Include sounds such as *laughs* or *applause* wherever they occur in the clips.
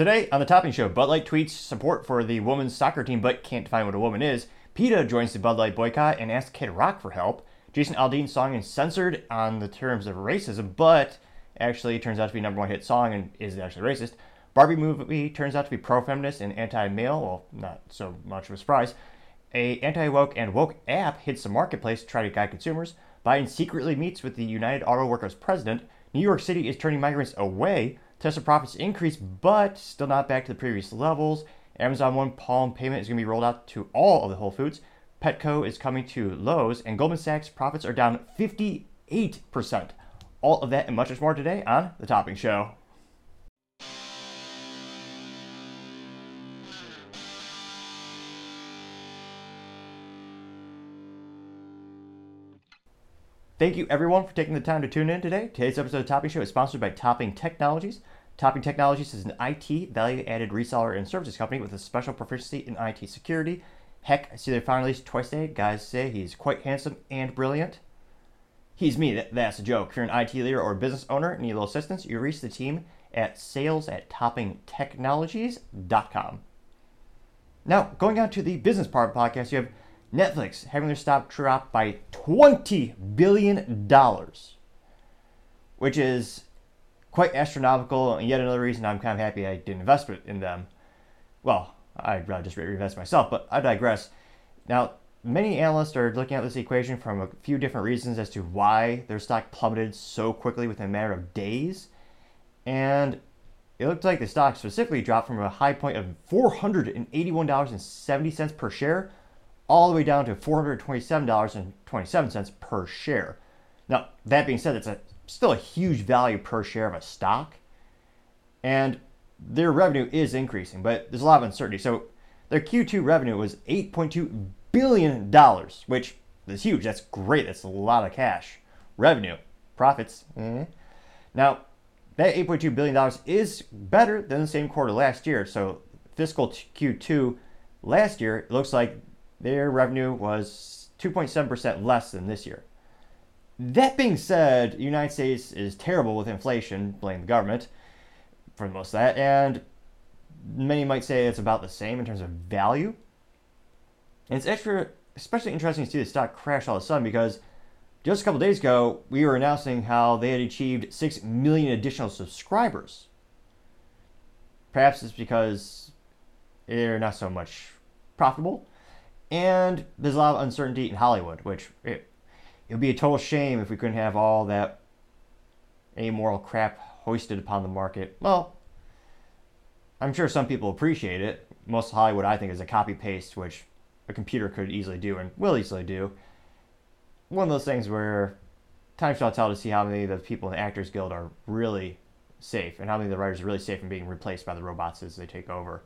Today on the Topping Show, Bud Light tweets support for the women's soccer team but can't define what a woman is. PETA joins the Bud Light boycott and asks Kid Rock for help. Jason Aldean's song is censored on the terms of racism, but actually turns out to be number one hit song and is actually racist. Barbie movie turns out to be pro-feminist and anti-male. Well, not so much of a surprise. A anti-woke and woke app hits the marketplace to try to guide consumers. Biden secretly meets with the United Auto Workers president. New York City is turning migrants away. Tesla profits increase, but still not back to the previous levels. Amazon One Palm payment is going to be rolled out to all of the Whole Foods. Petco is coming to Lowe's, and Goldman Sachs profits are down 58%. All of that and much, much more today on The Topping Show. Thank you everyone for taking the time to tune in today. Today's episode of Topping Show is sponsored by Topping Technologies. Topping Technologies is an IT value added reseller and services company with a special proficiency in IT security. Heck, I see their release twice a day. Guys say he's quite handsome and brilliant. He's me, that, that's a joke. If you're an IT leader or business owner and need a little assistance, you reach the team at sales at toppingtechnologies.com. Now, going on to the business part of the podcast, you have Netflix having their stock drop by $20 billion, which is quite astronomical. And yet another reason I'm kind of happy I didn't invest in them. Well, I'd rather just reinvest myself, but I digress. Now, many analysts are looking at this equation from a few different reasons as to why their stock plummeted so quickly within a matter of days. And it looked like the stock specifically dropped from a high point of $481.70 per share all the way down to $427.27 per share. Now, that being said, it's a, still a huge value per share of a stock, and their revenue is increasing, but there's a lot of uncertainty. So, their Q2 revenue was $8.2 billion, which is huge. That's great. That's a lot of cash. Revenue, profits. Mm-hmm. Now, that $8.2 billion is better than the same quarter last year. So, fiscal Q2 last year, it looks like their revenue was 2.7% less than this year. That being said, the United States is terrible with inflation, blame the government for most of that, and many might say it's about the same in terms of value. And it's extra, especially interesting to see the stock crash all of a sudden because just a couple days ago, we were announcing how they had achieved 6 million additional subscribers. Perhaps it's because they're not so much profitable and there's a lot of uncertainty in Hollywood, which it, it would be a total shame if we couldn't have all that amoral crap hoisted upon the market. Well, I'm sure some people appreciate it. Most of Hollywood, I think, is a copy paste, which a computer could easily do and will easily do. One of those things where time shall tell to see how many of the people in the Actors Guild are really safe and how many of the writers are really safe from being replaced by the robots as they take over.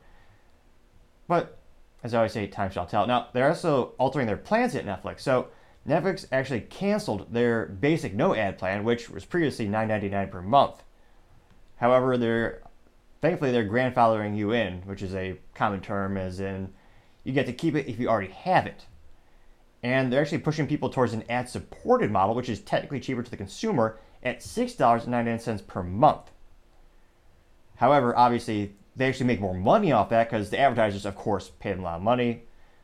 But as I always say, time shall tell. Now, they're also altering their plans at Netflix. So, Netflix actually canceled their basic no ad plan, which was previously $9.99 per month. However, they're thankfully they're grandfathering you in, which is a common term, as in you get to keep it if you already have it. And they're actually pushing people towards an ad supported model, which is technically cheaper to the consumer at $6.99 per month. However, obviously, they actually make more money off that because the advertisers, of course, pay them a lot of money.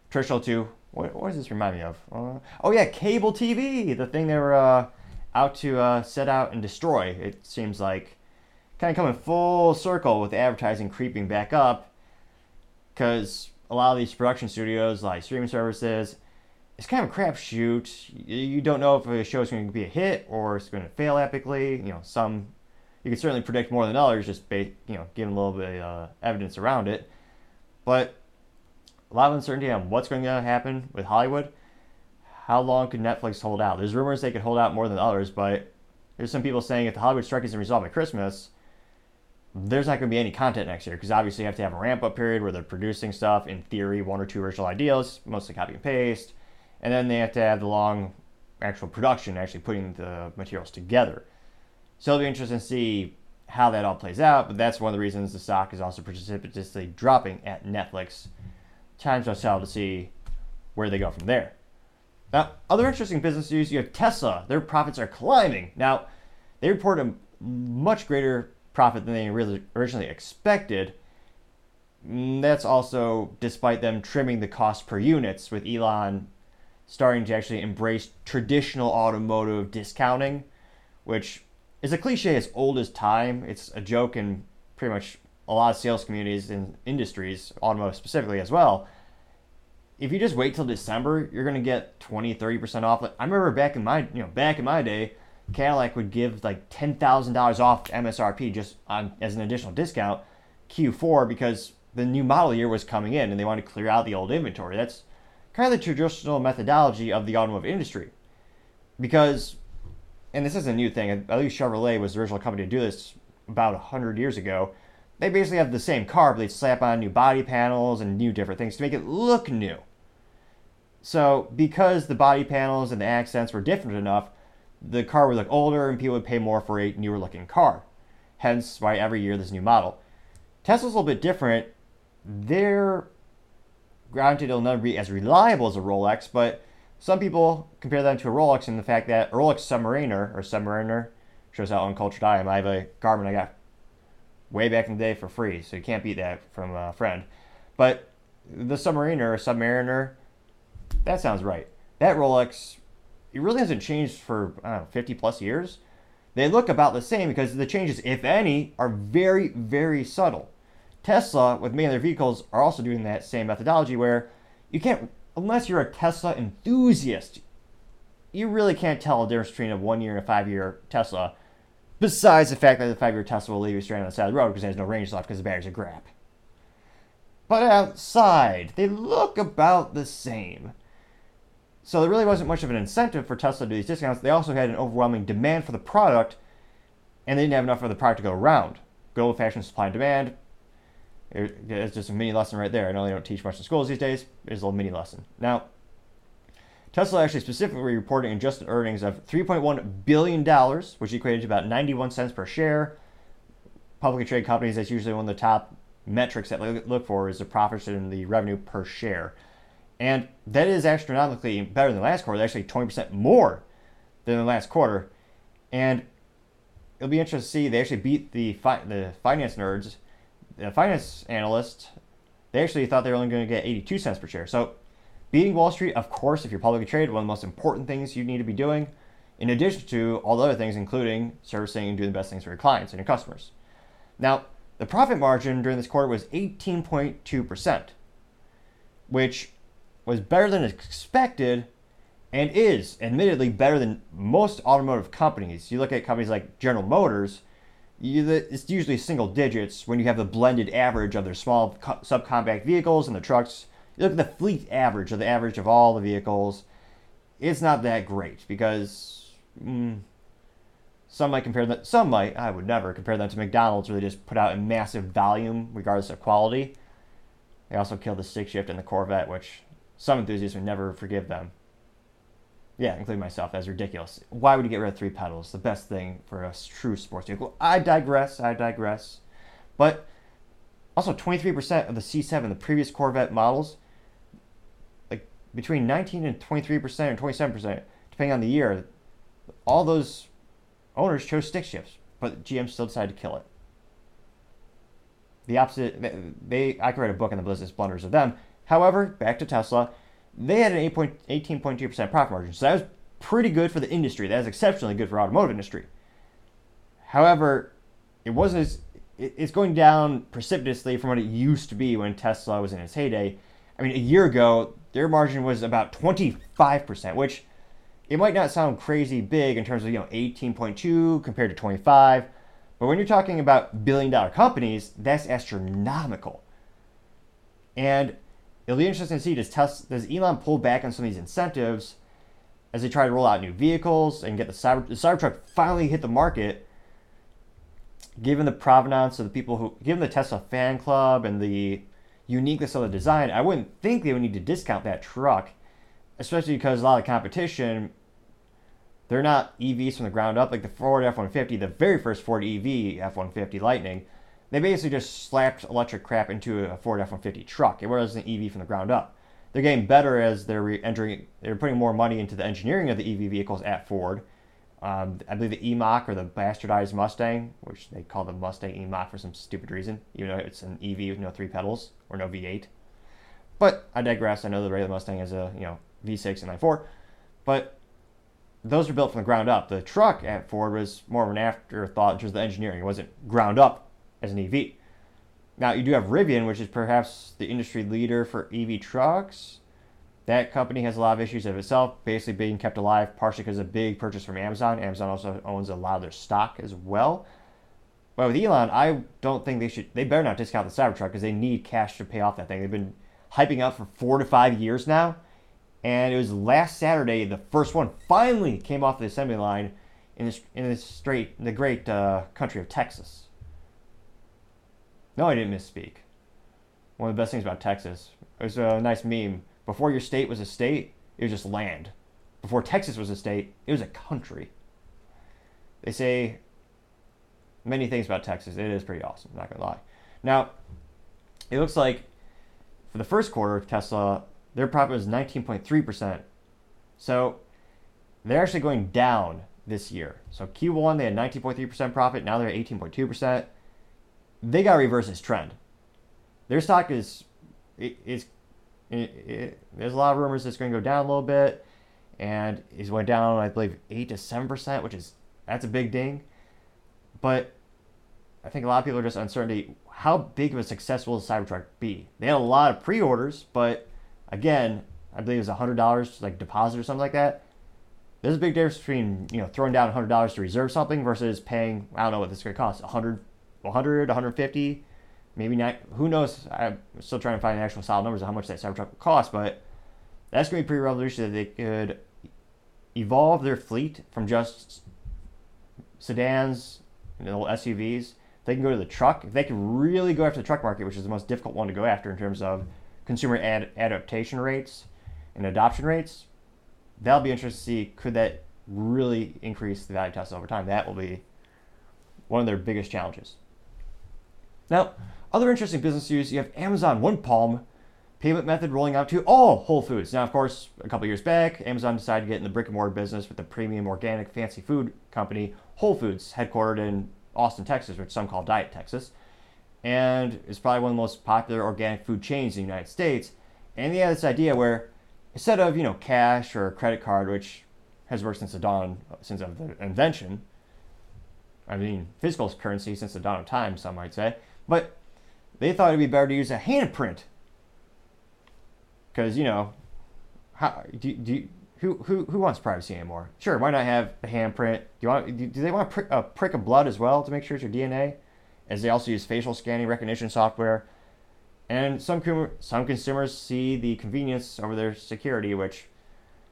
Traditional too. What, what does this remind me of? Uh, oh yeah, cable TV, the thing they were uh, out to uh, set out and destroy. It seems like kind of coming full circle with advertising creeping back up because a lot of these production studios, like streaming services, it's kind of a crapshoot. You don't know if a show is going to be a hit or it's going to fail epically. You know, some you can certainly predict more than others, just based, you know, given a little bit of uh, evidence around it. But a lot of uncertainty on what's going to happen with Hollywood. How long could Netflix hold out? There's rumors they could hold out more than others, but there's some people saying if the Hollywood strike isn't resolved by Christmas, there's not going to be any content next year because obviously you have to have a ramp up period where they're producing stuff. In theory, one or two original ideas, mostly copy and paste, and then they have to have the long actual production, actually putting the materials together. So it'll be interesting to see how that all plays out. But that's one of the reasons the stock is also precipitously dropping at Netflix. Time shall tell to see where they go from there. Now, other interesting business news you have Tesla. Their profits are climbing. Now, they report a much greater profit than they originally expected. Mm, that's also despite them trimming the cost per units, with Elon starting to actually embrace traditional automotive discounting, which is a cliche as old as time. It's a joke in pretty much a lot of sales communities and industries, automotive specifically as well. If you just wait till December, you're going to get 20, 30% off. I remember back in my, you know, back in my day, Cadillac would give like $10,000 off MSRP just on as an additional discount Q4 because the new model year was coming in and they wanted to clear out the old inventory. That's kind of the traditional methodology of the automotive industry. Because, and this is a new thing, at least Chevrolet was the original company to do this about 100 years ago. They basically have the same car, but they slap on new body panels and new different things to make it look new. So, because the body panels and the accents were different enough, the car would look older and people would pay more for a newer looking car. Hence why every year a new model. Tesla's a little bit different. They're granted it'll never be as reliable as a Rolex, but some people compare them to a Rolex in the fact that a Rolex Submariner or Submariner shows how uncultured I am. I have a Garmin I got way back in the day for free, so you can't beat that from a friend. But the Submariner or Submariner, that sounds right. That Rolex, it really hasn't changed for know 50 plus years. They look about the same because the changes, if any, are very, very subtle. Tesla, with many of their vehicles, are also doing that same methodology where you can't, unless you're a Tesla enthusiast, you really can't tell the difference between a one year and a five year Tesla, besides the fact that the five year Tesla will leave you stranded on the side of the road because there's no range left because the batteries are crap. But outside, they look about the same. So there really wasn't much of an incentive for Tesla to do these discounts. They also had an overwhelming demand for the product, and they didn't have enough of the product to go around. Good old fashioned supply and demand. It's just a mini lesson right there. I know they don't teach much in schools these days. It's a little mini lesson. Now, Tesla actually specifically reported adjusted earnings of $3.1 billion, which equated to about 91 cents per share. Publicly traded companies, that's usually one of the top metrics that they look for is the profits and the revenue per share. And that is astronomically better than the last quarter, They actually 20% more than the last quarter. And it'll be interesting to see, they actually beat the, fi- the finance nerds the finance analysts. they actually thought they were only going to get 82 cents per share. So, beating Wall Street, of course, if you're publicly traded, one of the most important things you need to be doing, in addition to all the other things, including servicing and doing the best things for your clients and your customers. Now, the profit margin during this quarter was 18.2%, which was better than expected and is admittedly better than most automotive companies. You look at companies like General Motors, you, it's usually single digits when you have the blended average of their small subcompact vehicles and the trucks. You look at the fleet average or the average of all the vehicles. It's not that great because mm, some might compare that. Some might. I would never compare them to McDonald's, where they just put out a massive volume regardless of quality. They also killed the stick shift and the Corvette, which some enthusiasts would never forgive them. Yeah, including myself. That's ridiculous. Why would you get rid of three pedals? The best thing for a true sports vehicle. I digress. I digress. But also, 23% of the C7, the previous Corvette models, between 19 and 23% and 27%, depending on the year, all those owners chose stick shifts, but GM still decided to kill it. The opposite, they, I could write a book on the business blunders of them. However, back to Tesla, they had an 18.2% profit margin. So that was pretty good for the industry. That is exceptionally good for automotive industry. However, it wasn't as it's going down precipitously from what it used to be when Tesla was in its heyday. I mean, a year ago, their margin was about 25%, which it might not sound crazy big in terms of, you know, 18.2 compared to 25, but when you're talking about billion dollar companies, that's astronomical. And it'll be interesting to see does Tesla, does Elon pull back on some of these incentives as they try to roll out new vehicles and get the cyber the Cybertruck finally hit the market. Given the provenance of the people who, given the Tesla fan club and the uniqueness of the design, I wouldn't think they would need to discount that truck, especially because a lot of competition, they're not EVs from the ground up. Like the Ford F 150, the very first Ford EV F 150 Lightning, they basically just slapped electric crap into a Ford F-150 truck. It was an EV from the ground up. They're getting better as they're entering. They're putting more money into the engineering of the EV vehicles at Ford. Um, I believe the E-Mach or the bastardized Mustang, which they call the Mustang E-Mach for some stupid reason, even though it's an EV with no three pedals or no V8. But I digress. I know the regular Mustang has a you know V6 and 9.4, but those were built from the ground up. The truck at Ford was more of an afterthought in terms of the engineering. It wasn't ground up as an EV. Now you do have Rivian, which is perhaps the industry leader for EV trucks. That company has a lot of issues of itself, basically being kept alive partially because of a big purchase from Amazon. Amazon also owns a lot of their stock as well. But with Elon, I don't think they should. They better not discount the Cybertruck because they need cash to pay off that thing. They've been hyping up for four to five years now, and it was last Saturday the first one finally came off the assembly line in this in this straight in the great uh, country of Texas. No, I didn't misspeak. One of the best things about Texas. It was a nice meme before your state was a state, it was just land. Before Texas was a state, it was a country. They say many things about Texas. It is pretty awesome, not gonna lie. Now, it looks like for the first quarter, of Tesla, their profit was 19.3%. So they're actually going down this year. So Q1, they had 19.3% profit. Now they're at 18.2%. They got to reverse this trend. Their stock is, it's it, it, there's a lot of rumors it's going to go down a little bit, and it went down, I believe, eight to seven percent, which is that's a big ding. But I think a lot of people are just uncertainty. How big of a success will the Cybertruck be? They had a lot of pre-orders, but again, I believe it was hundred dollars like deposit or something like that. There's a big difference between you know throwing down hundred dollars to reserve something versus paying I don't know what this is going to cost 100, 100, 150 maybe not. Who knows? I'm still trying to find actual solid numbers of how much that Cybertruck would cost, but that's going to be pretty revolutionary. That they could evolve their fleet from just sedans and little SUVs. They can go to the truck. If they can really go after the truck market, which is the most difficult one to go after in terms of consumer ad- adaptation rates and adoption rates, that'll be interesting to see. Could that really increase the value of Tesla over time? That will be one of their biggest challenges. Now, other interesting business news, you have Amazon One Palm payment method rolling out to all Whole Foods. Now, of course, a couple years back, Amazon decided to get in the brick and mortar business with the premium organic fancy food company Whole Foods, headquartered in Austin, Texas, which some call Diet Texas. And it's probably one of the most popular organic food chains in the United States. And they had this idea where instead of, you know, cash or credit card, which has worked since the dawn since of the invention, I mean physical currency since the dawn of time, some might say, but they thought it'd be better to use a handprint. Because, you know, how, do, do, who, who, who wants privacy anymore? Sure, why not have a handprint? Do, you want, do, do they want a prick, a prick of blood as well to make sure it's your DNA? As they also use facial scanning recognition software. And some, some consumers see the convenience over their security, which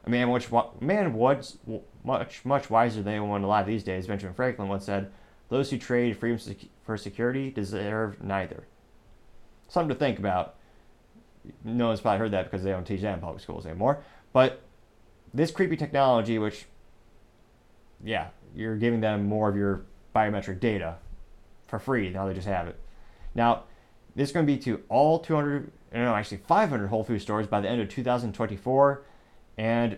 a man which man was much much wiser than anyone alive these days. Benjamin Franklin once said, "Those who trade freedom for security deserve neither." Something to think about. No one's probably heard that because they don't teach that in public schools anymore. But this creepy technology, which, yeah, you're giving them more of your biometric data for free. Now they just have it. Now, this is going to be to all 200, no, actually 500 Whole Food stores by the end of 2024. And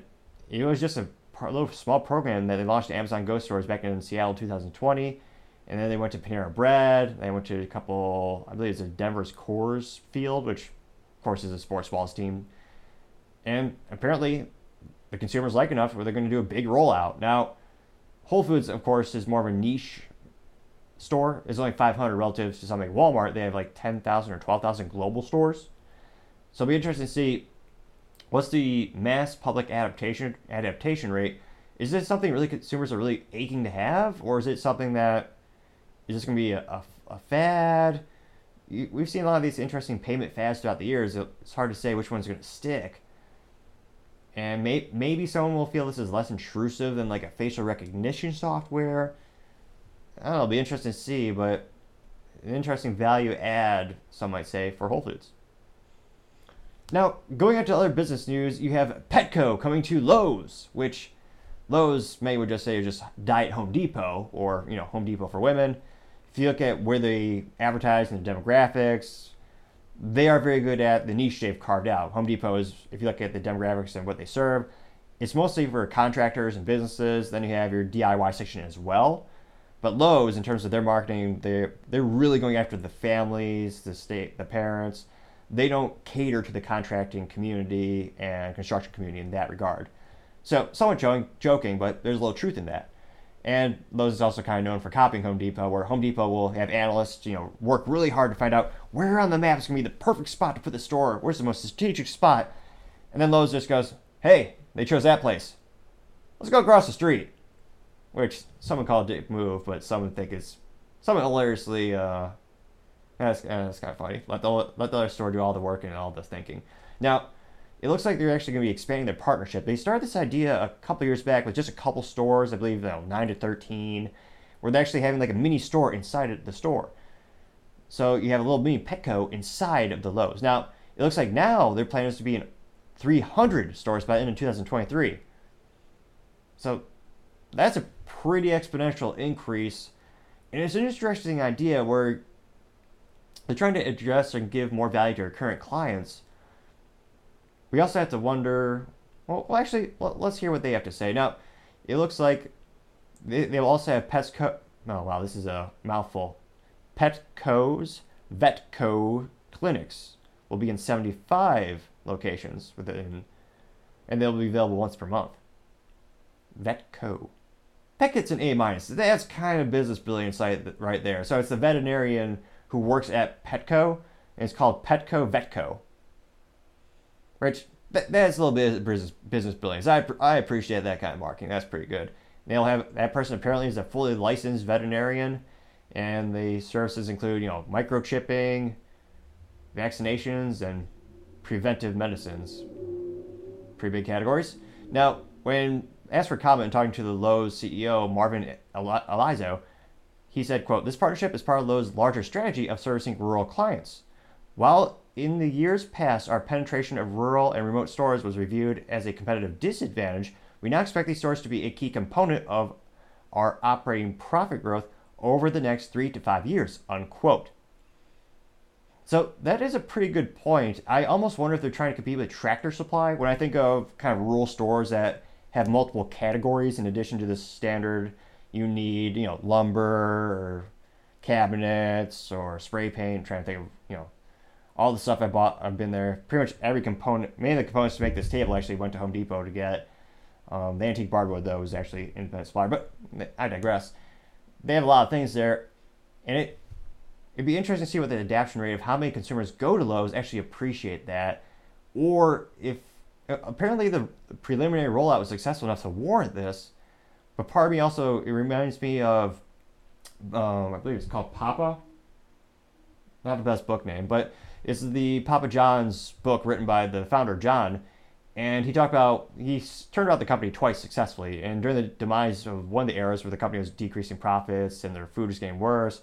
it was just a little small program that they launched at Amazon Go stores back in Seattle 2020 and then they went to Panera Bread. They went to a couple, I believe it's a Denver's Coors Field, which of course is a sports balls team. And apparently, the consumers like enough where they're going to do a big rollout. Now, Whole Foods, of course, is more of a niche store. It's only 500 relative to something like Walmart. They have like 10,000 or 12,000 global stores. So it'll be interesting to see what's the mass public adaptation adaptation rate. Is this something really consumers are really aching to have, or is it something that is this going to be a, a, a fad? We've seen a lot of these interesting payment fads throughout the years. It's hard to say which one's going to stick. And may, maybe someone will feel this is less intrusive than like a facial recognition software. I don't know, it'll be interesting to see, but an interesting value add, some might say, for Whole Foods. Now, going on to other business news, you have Petco coming to Lowe's, which Lowe's may would just say is just Diet Home Depot or you know Home Depot for women if you look at where they advertise and the demographics, they are very good at the niche they've carved out. Home Depot is, if you look at the demographics and what they serve, it's mostly for contractors and businesses. Then you have your DIY section as well. But Lowe's, in terms of their marketing, they're they're really going after the families, the state, the parents. They don't cater to the contracting community and construction community in that regard. So, somewhat joking, joking, but there's a little truth in that. And Lowe's is also kind of known for copying Home Depot, where Home Depot will have analysts, you know, work really hard to find out where on the map is going to be the perfect spot to put the store, where's the most strategic spot, and then Lowe's just goes, "Hey, they chose that place. Let's go across the street." Which someone call a dick move, but some think is somewhat hilariously. Uh, that's, that's kind of funny. Let the let the other store do all the work and all the thinking. Now, it looks like they're actually going to be expanding their partnership. They started this idea a couple years back with just a couple stores, I believe, you know, nine to thirteen, where they're actually having like a mini store inside of the store. So you have a little mini Petco inside of the Lowe's. Now it looks like now their plan is to be in 300 stores by the end of 2023. So that's a pretty exponential increase, and it's an interesting idea where they're trying to address and give more value to our current clients we also have to wonder. Well, well actually, let's hear what they have to say. Now, it looks like they, they will also have Petco. Oh wow, this is a mouthful. Petco's Vetco clinics will be in 75 locations within, and they'll be available once per month. Vetco. That gets an A minus. That's kind of business brilliant site right there. So it's the veterinarian who works at Petco, and it's called Petco Vetco. Rich, that's a little bit of business, business brilliance. I, I appreciate that kind of marketing. That's pretty good. They'll have that person apparently is a fully licensed veterinarian, and the services include you know microchipping, vaccinations, and preventive medicines. Pretty big categories. Now, when asked for comment and talking to the Lowe's CEO Marvin Ellison, he said, "quote This partnership is part of Lowe's larger strategy of servicing rural clients. While in the years past, our penetration of rural and remote stores was reviewed as a competitive disadvantage. We now expect these stores to be a key component of our operating profit growth over the next three to five years. Unquote. So that is a pretty good point. I almost wonder if they're trying to compete with Tractor Supply. When I think of kind of rural stores that have multiple categories in addition to the standard, you need you know lumber or cabinets or spray paint. I'm trying to think of all the stuff I bought, I've been there. Pretty much every component, many of the components to make this table actually went to Home Depot to get. Um, the antique boardwood though was actually independent supplier, but I digress. They have a lot of things there, and it it'd be interesting to see what the adoption rate of how many consumers go to Lowe's actually appreciate that, or if apparently the preliminary rollout was successful enough to warrant this. But part of me also it reminds me of um, I believe it's called Papa. Not the best book name, but it's the Papa John's book written by the founder, John. And he talked about, he turned around the company twice successfully. And during the demise of one of the eras where the company was decreasing profits and their food was getting worse,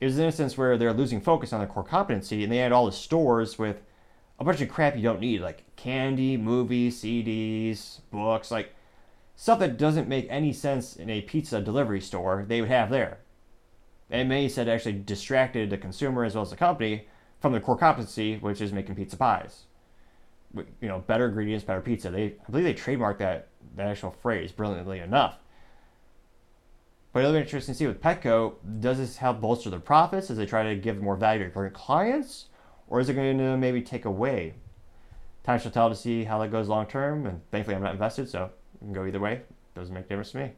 it was an instance where they're losing focus on their core competency and they had all the stores with a bunch of crap you don't need, like candy, movies, CDs, books, like stuff that doesn't make any sense in a pizza delivery store, they would have there. And many said actually distracted the consumer as well as the company from their core competency, which is making pizza pies. You know, better ingredients, better pizza. They, I believe they trademarked that, that actual phrase brilliantly enough. But it'll be interesting to see with Petco, does this help bolster their profits as they try to give more value to current clients? Or is it going to maybe take away? Time shall tell to see how that goes long term. And thankfully, I'm not invested, so can go either way. Doesn't make a difference to me.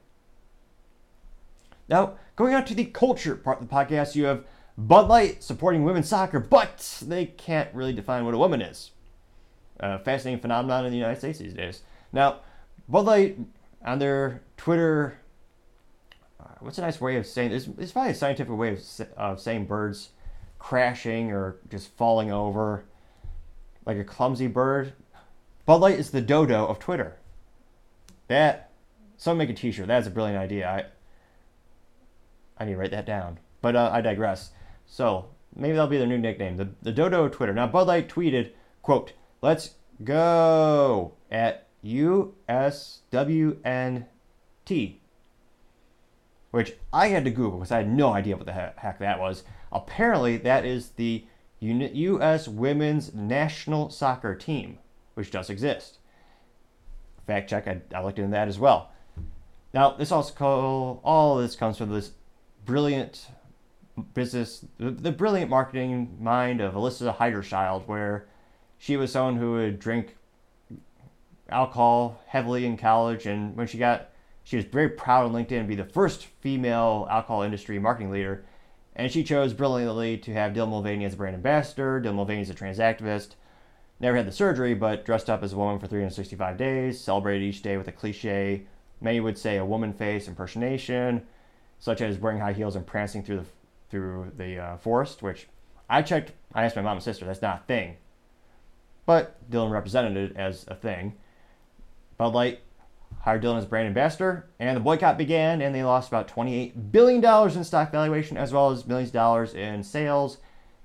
Now, going on to the culture part of the podcast, you have Bud Light supporting women's soccer, but they can't really define what a woman is. A fascinating phenomenon in the United States these days. Now, Bud Light on their Twitter, uh, what's a nice way of saying this? It's probably a scientific way of, of saying birds crashing or just falling over like a clumsy bird. Bud Light is the dodo of Twitter. That, someone make a t shirt. That's a brilliant idea. I, I need to write that down. But uh, I digress. So maybe that'll be their new nickname, the, the Dodo Twitter. Now Bud Light tweeted, quote, let's go at USWNT. Which I had to Google because I had no idea what the heck that was. Apparently, that is the U.S. Women's National Soccer Team, which does exist. fact check. I, I looked into that as well. Now, this also all this comes from this brilliant business, the, the brilliant marketing mind of Alyssa Heinerscheid, where she was someone who would drink alcohol heavily in college, and when she got, she was very proud on LinkedIn to be the first female alcohol industry marketing leader, and she chose brilliantly to have Dylan Mulvaney as a brand ambassador. Dylan Mulvaney is a trans activist, never had the surgery, but dressed up as a woman for 365 days, celebrated each day with a cliche, many would say a woman face impersonation, such as wearing high heels and prancing through the through the uh, forest, which I checked. I asked my mom and sister. That's not a thing. But Dylan represented it as a thing. Bud Light hired Dylan as brand ambassador, and the boycott began, and they lost about $28 billion in stock valuation, as well as millions of dollars in sales,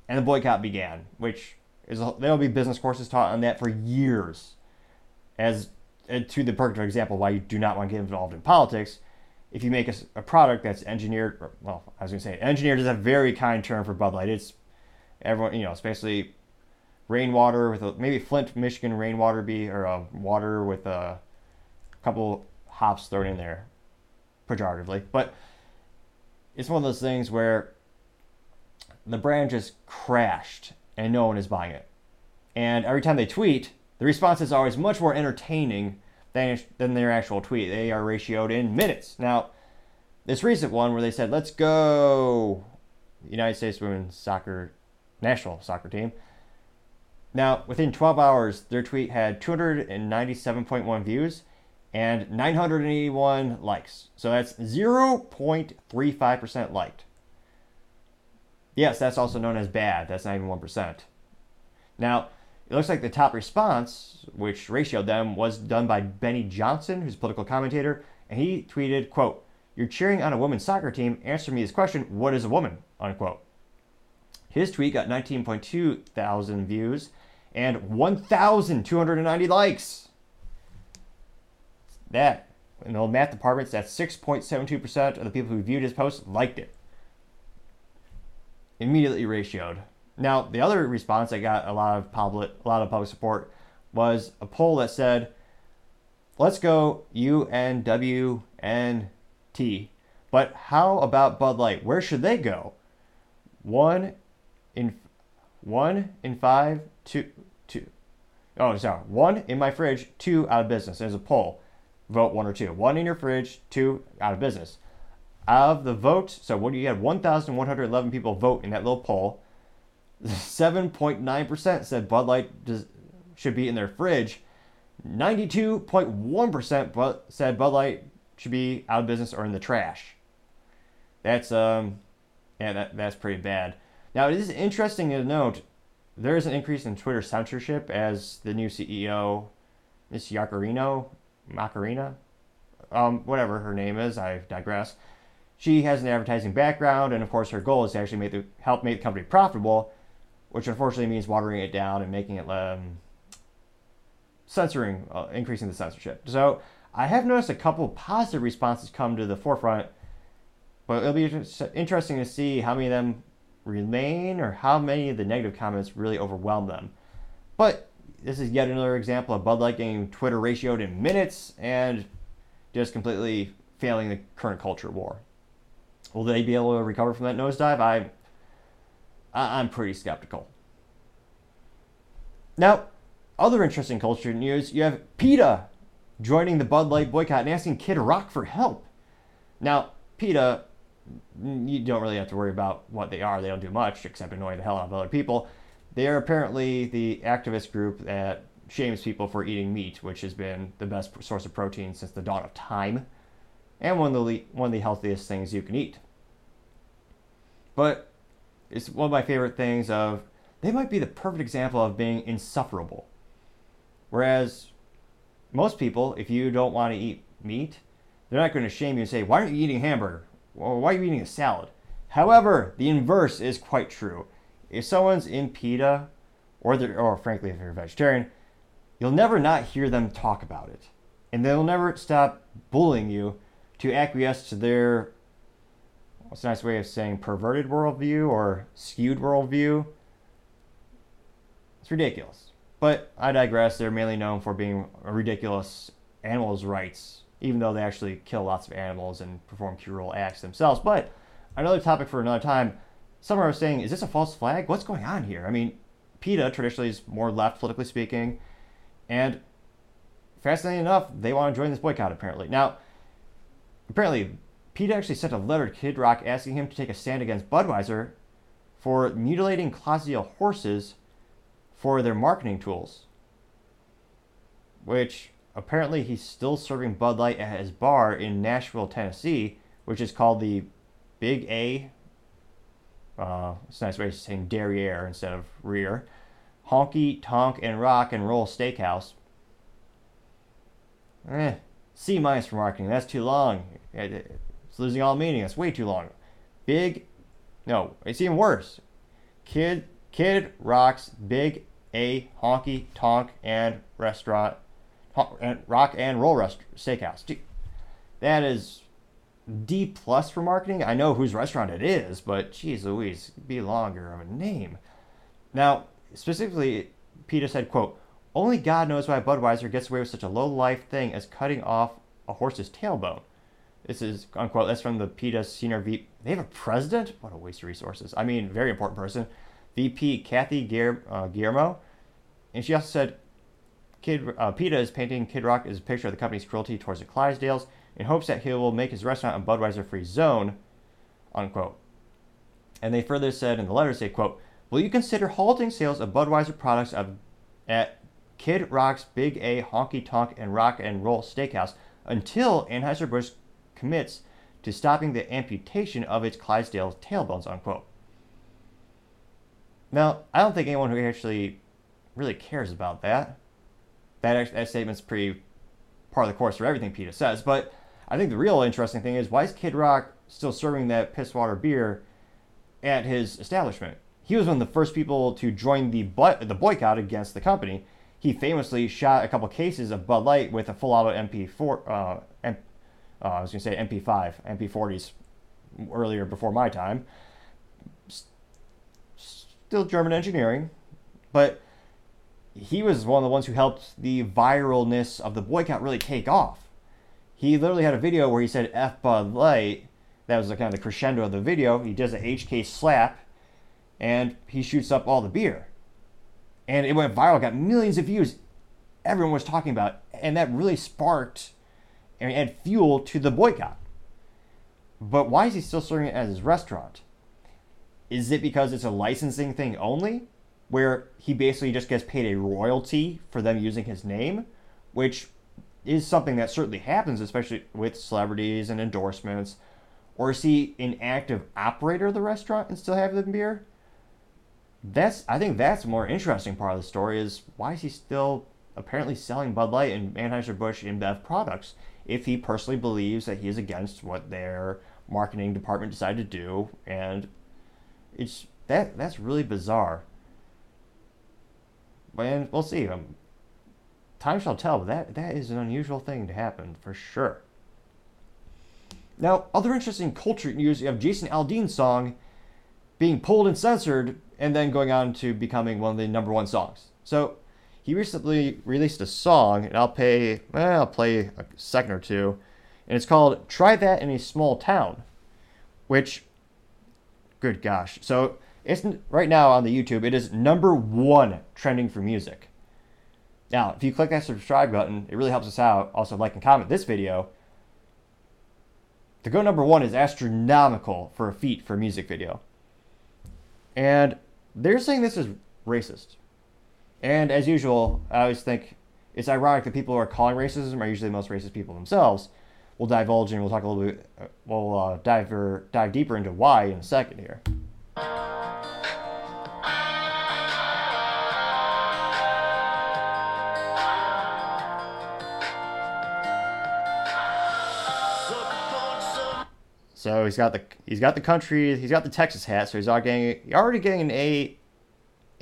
and the boycott began, which is a, there'll be business courses taught on that for years, as uh, to the perfect example why you do not want to get involved in politics if you make a, a product that's engineered, or, well, I was going to say engineered is a very kind term for Bud Light. It's everyone, you know, especially rainwater with a, maybe Flint, Michigan rainwater be or a water with a couple hops thrown in there, pejoratively. But it's one of those things where the brand just crashed and no one is buying it. And every time they tweet, the response is always much more entertaining than, than their actual tweet. They are ratioed in minutes. Now, this recent one where they said, let's go, United States women's soccer national soccer team. Now, within 12 hours, their tweet had 297.1 views and 981 likes. So that's 0.35% liked. Yes, that's also known as bad. That's not even 1%. Now, it looks like the top response, which ratioed them, was done by Benny Johnson, who's a political commentator, and he tweeted, quote, You're cheering on a women's soccer team. Answer me this question, what is a woman? Unquote. His tweet got 19.2 thousand views and 1,290 likes. That, in the math departments, that's 6.72% of the people who viewed his post liked it. Immediately ratioed. Now, the other response that got a lot of public, a lot of public support was a poll that said, "Let's go UNWNT." But how about Bud Light? Where should they go? One in one in five, two, two. Oh, sorry. One in my fridge, two out of business. There's a poll. Vote one or two. One in your fridge, two out of business. Out of the votes, so what do you have? 1,111 people vote in that little poll. 7.9% said Bud Light does, should be in their fridge. 92.1% said Bud Light should be out of business or in the trash. That's um, yeah, that, that's pretty bad. Now it is interesting to note there is an increase in Twitter censorship as the new CEO, Miss Yaccarino, Macarena, um, whatever her name is. I digress. She has an advertising background, and of course, her goal is to actually make the, help make the company profitable which unfortunately means watering it down and making it um, censoring, uh, increasing the censorship. So I have noticed a couple positive responses come to the forefront, but it'll be interesting to see how many of them remain or how many of the negative comments really overwhelm them. But this is yet another example of Bud Light getting Twitter ratioed in minutes and just completely failing the current culture war. Will they be able to recover from that nosedive? I I'm pretty skeptical. Now, other interesting culture news you have PETA joining the Bud Light boycott and asking Kid Rock for help. Now, PETA, you don't really have to worry about what they are. They don't do much except annoy the hell out of other people. They are apparently the activist group that shames people for eating meat, which has been the best source of protein since the dawn of time, and one of the one of the healthiest things you can eat. But it's one of my favorite things of they might be the perfect example of being insufferable. Whereas most people, if you don't want to eat meat, they're not going to shame you and say, Why aren't you eating hamburger? Or why are you eating a salad? However, the inverse is quite true. If someone's in PETA, or, or frankly, if you're a vegetarian, you'll never not hear them talk about it. And they'll never stop bullying you to acquiesce to their what's a nice way of saying perverted worldview or skewed worldview? It's ridiculous. But I digress. They're mainly known for being ridiculous animals' rights, even though they actually kill lots of animals and perform cruel acts themselves. But another topic for another time. Someone was saying, is this a false flag? What's going on here? I mean, PETA traditionally is more left, politically speaking, and fascinating enough, they want to join this boycott apparently. Now, apparently, PETA actually sent a letter to Kid Rock asking him to take a stand against Budweiser for mutilating Clydesdale horses for their marketing tools. Which apparently he's still serving Bud Light at his bar in Nashville, Tennessee, which is called the Big A. Uh, it's a nice way of saying derriere instead of rear. Honky, Tonk, and Rock and Roll Steakhouse. Eh, C minus for marketing. That's too long. It's losing all meaning. That's way too long. Big, no, it's even worse. Kid, Kid Rock's Big A Honky Tonk and Restaurant, and Rock and Roll Rest Steakhouse. Dude, that is D plus for marketing. I know whose restaurant it is, but geez Louise, be longer of a name. Now, specifically, PETA said, quote, only God knows why Budweiser gets away with such a low life thing as cutting off a horse's tailbone. This is unquote. That's from the PETA senior VP. They have a president. What a waste of resources. I mean, very important person. VP Kathy uh, Guillermo, and she also said, Kid uh, PETA is painting Kid Rock as a picture of the company's cruelty towards the Clydesdales in hopes that he will make his restaurant a Budweiser-free zone, unquote. And they further said in the letter, say, quote, Will you consider halting sales of Budweiser products of, at Kid Rock's Big A Honky Tonk and Rock and Roll Steakhouse until Anheuser-Busch commits to stopping the amputation of its Clydesdale tailbones, unquote. Now, I don't think anyone who actually really cares about that. That, that statement's pretty part of the course for everything PETA says, but I think the real interesting thing is why is Kid Rock still serving that pisswater beer at his establishment? He was one of the first people to join the the boycott against the company. He famously shot a couple cases of Bud Light with a full auto MP4 uh, uh, I was going to say MP5, MP40s earlier before my time. Still German engineering, but he was one of the ones who helped the viralness of the boycott really take off. He literally had a video where he said F Bud Light. That was the kind of the crescendo of the video. He does a HK slap and he shoots up all the beer. And it went viral, got millions of views. Everyone was talking about it. And that really sparked and add fuel to the boycott. But why is he still serving it as his restaurant? Is it because it's a licensing thing only, where he basically just gets paid a royalty for them using his name, which is something that certainly happens, especially with celebrities and endorsements? Or is he an active operator of the restaurant and still have the beer? That's I think that's the more interesting part of the story is why is he still apparently selling Bud Light and Anheuser-Busch InBev products if he personally believes that he is against what their marketing department decided to do, and it's that that's really bizarre. And we'll see. Um, time shall tell, but that that is an unusual thing to happen for sure. Now, other interesting culture news: you have Jason Aldean's song being pulled and censored, and then going on to becoming one of the number one songs. So he recently released a song, and I'll play well, I'll play a second or two, and it's called "Try That in a Small Town," which, good gosh, so it's right now on the YouTube. It is number one trending for music. Now, if you click that subscribe button, it really helps us out. Also, like and comment this video. To go number one is astronomical for a feat for a music video. And they're saying this is racist. And as usual, I always think it's ironic that people who are calling racism are usually the most racist people themselves. We'll divulge and we'll talk a little bit. Uh, we'll uh, dive or, dive deeper into why in a second here. So he's got the he's got the country he's got the Texas hat, so he's already getting already getting an A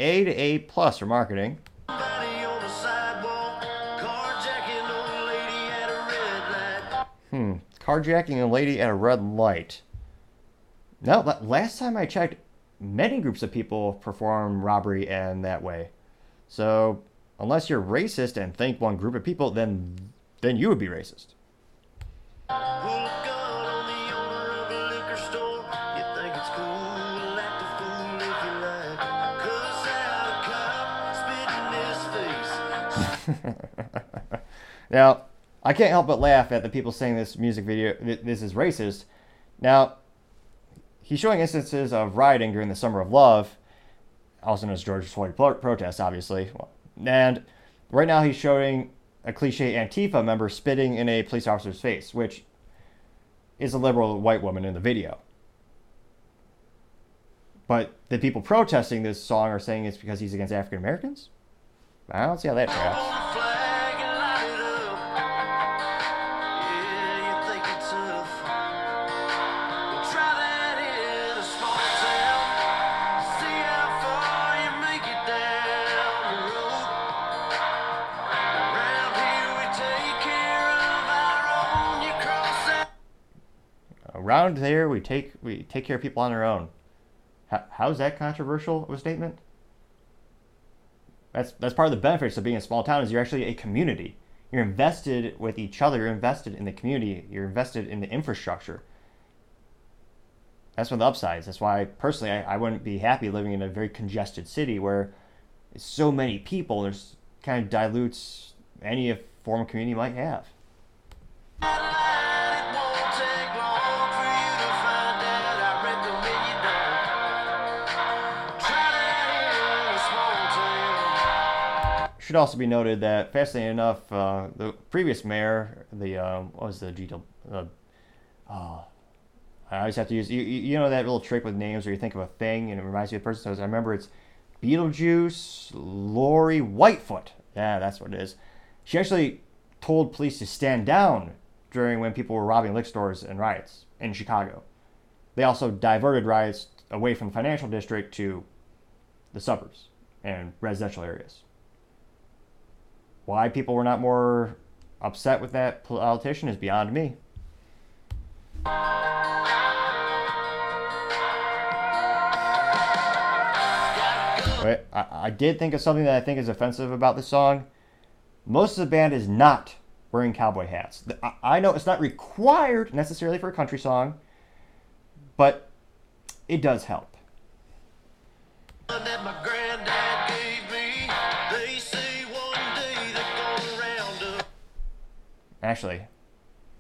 a to A plus for marketing. Hmm. Carjacking a lady at a red light. No, last time I checked, many groups of people perform robbery in that way. So, unless you're racist and think one group of people, then then you would be racist. *laughs* Now, I can't help but laugh at the people saying this music video, this is racist. Now, he's showing instances of rioting during the Summer of Love, also known as George Floyd pro- protests, obviously. And right now he's showing a cliche Antifa member spitting in a police officer's face, which is a liberal white woman in the video. But the people protesting this song are saying it's because he's against African Americans? I don't see how that tracks. Around there we take we take care of people on their own how, how's that controversial of a statement that's that's part of the benefits of being a small town is you're actually a community. You're invested with each other. You're invested in the community. You're invested in the infrastructure. That's one of the upsides. That's why personally I, I wouldn't be happy living in a very congested city where it's so many people there's kind of dilutes any form of community might have should also be noted that, fascinating enough, uh, the previous mayor, the um, what was the GW? Uh, oh, I always have to use you, you know that little trick with names where you think of a thing and it reminds you of a person. So I remember it's Beetlejuice Lori Whitefoot. Yeah, that's what it is. She actually told police to stand down during when people were robbing liquor stores and riots in Chicago. They also diverted riots away from the financial district to the suburbs and residential areas. Why people were not more upset with that politician is beyond me. Wait, I, I did think of something that I think is offensive about this song. Most of the band is not wearing cowboy hats. I, I know it's not required necessarily for a country song, but it does help. Actually,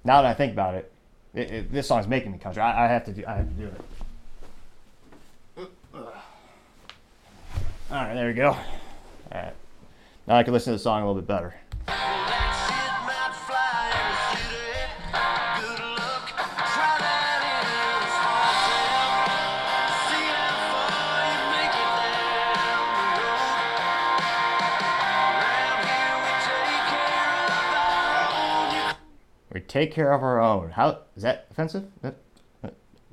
now that I think about it, it, it this song's making me country. I, I have to do. I have to do it. All right, there we go. All right, now I can listen to the song a little bit better. Take care of our own. How is that offensive?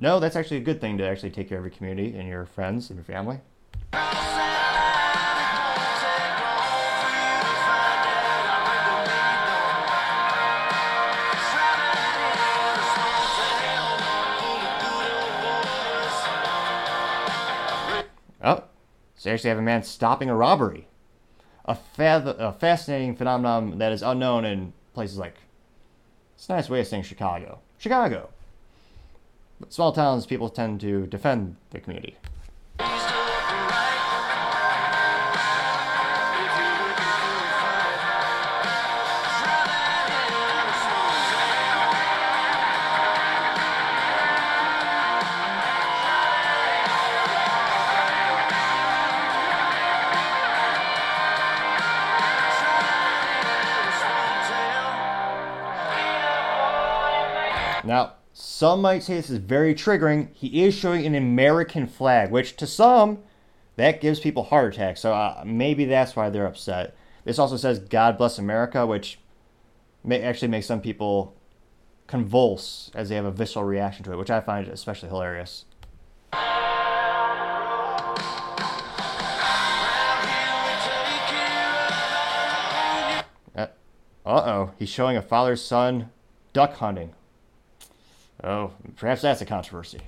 No, that's actually a good thing to actually take care of your community and your friends and your family. Oh, actually have a man stopping a robbery. A, a fascinating phenomenon that is unknown in places like. It's a nice way of saying Chicago. Chicago. Small towns, people tend to defend the community. Now, some might say this is very triggering. He is showing an American flag, which to some, that gives people heart attacks. So uh, maybe that's why they're upset. This also says "God bless America," which may actually makes some people convulse as they have a visceral reaction to it, which I find especially hilarious. Uh oh, he's showing a father son duck hunting. Oh, perhaps that's a controversy.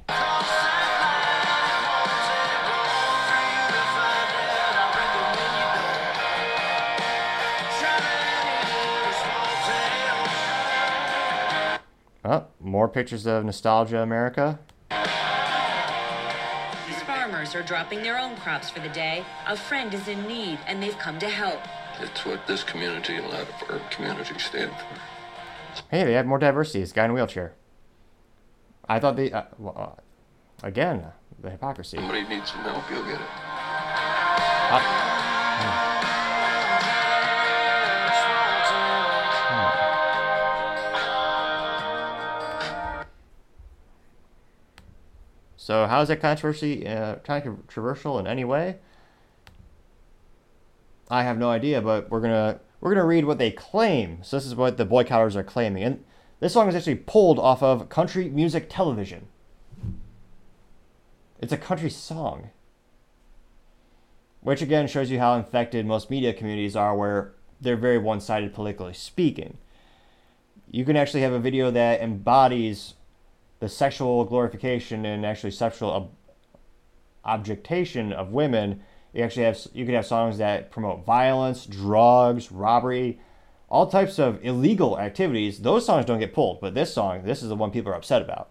Oh, more pictures of Nostalgia America. These farmers are dropping their own crops for the day. A friend is in need, and they've come to help. It's what this community and a lot of our communities stand for. Hey, they had more diversity. This guy in a wheelchair. I thought they. Uh, well, uh, again, the hypocrisy. Somebody needs some help, you'll get it. So, how is that controversy uh, controversial in any way? I have no idea, but we're gonna we're gonna read what they claim. So this is what the boycotters are claiming, and this song is actually pulled off of country music television. It's a country song, which again shows you how infected most media communities are, where they're very one-sided politically speaking. You can actually have a video that embodies the sexual glorification and actually sexual ob- objectation of women. You actually have you could have songs that promote violence, drugs, robbery, all types of illegal activities. Those songs don't get pulled, but this song, this is the one people are upset about.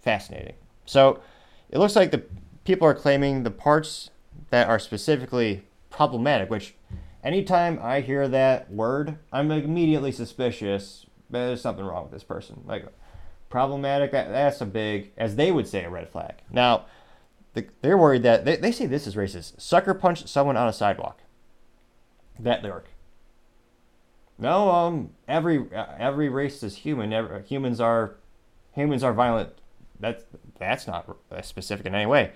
Fascinating. So, it looks like the people are claiming the parts that are specifically problematic, which anytime I hear that word, I'm immediately suspicious there's something wrong with this person. Like problematic, that, that's a big, as they would say, a red flag. Now, the, they're worried that they, they say this is racist. Sucker punch someone on a sidewalk. That lyric. No, um, every uh, every race is human. Every, humans are humans are violent. That's that's not specific in any way.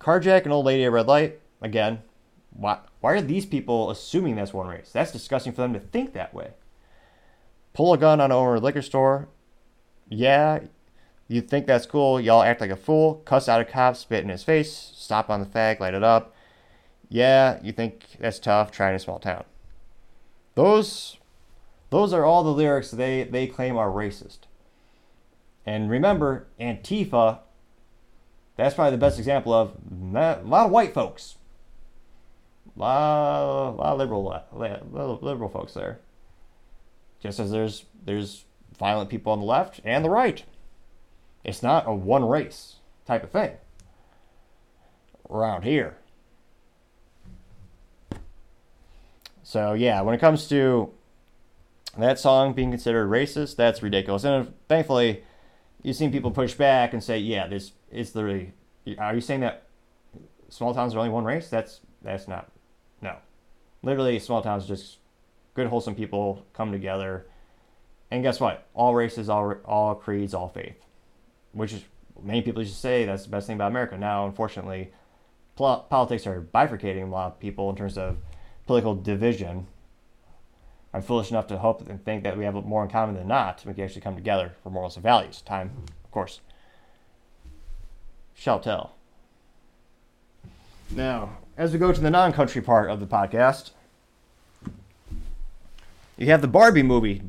Carjack an old lady at a red light. Again, why why are these people assuming that's one race? That's disgusting for them to think that way. Pull a gun on an owner of a liquor store. Yeah, you think that's cool. Y'all act like a fool. Cuss out a cop, spit in his face, stop on the fag, light it up. Yeah, you think that's tough. Try in a small town. Those, those are all the lyrics they they claim are racist. And remember, Antifa. That's probably the best example of a lot of white folks. A lot, a lot of liberal, liberal folks there. Just as there's there's violent people on the left and the right. It's not a one race type of thing around here. So yeah, when it comes to that song being considered racist, that's ridiculous. And uh, thankfully, you've seen people push back and say, "Yeah, this is literally." Are you saying that small towns are only one race? That's that's not. No, literally, small towns just good, wholesome people come together. And guess what? All races, all all creeds, all faith which is many people to say that's the best thing about America. Now, unfortunately, pol- politics are bifurcating a lot of people in terms of political division. I'm foolish enough to hope and think that we have more in common than not. We can actually come together for morals and values. Time, of course, shall tell. Now, as we go to the non country part of the podcast, you have the Barbie movie.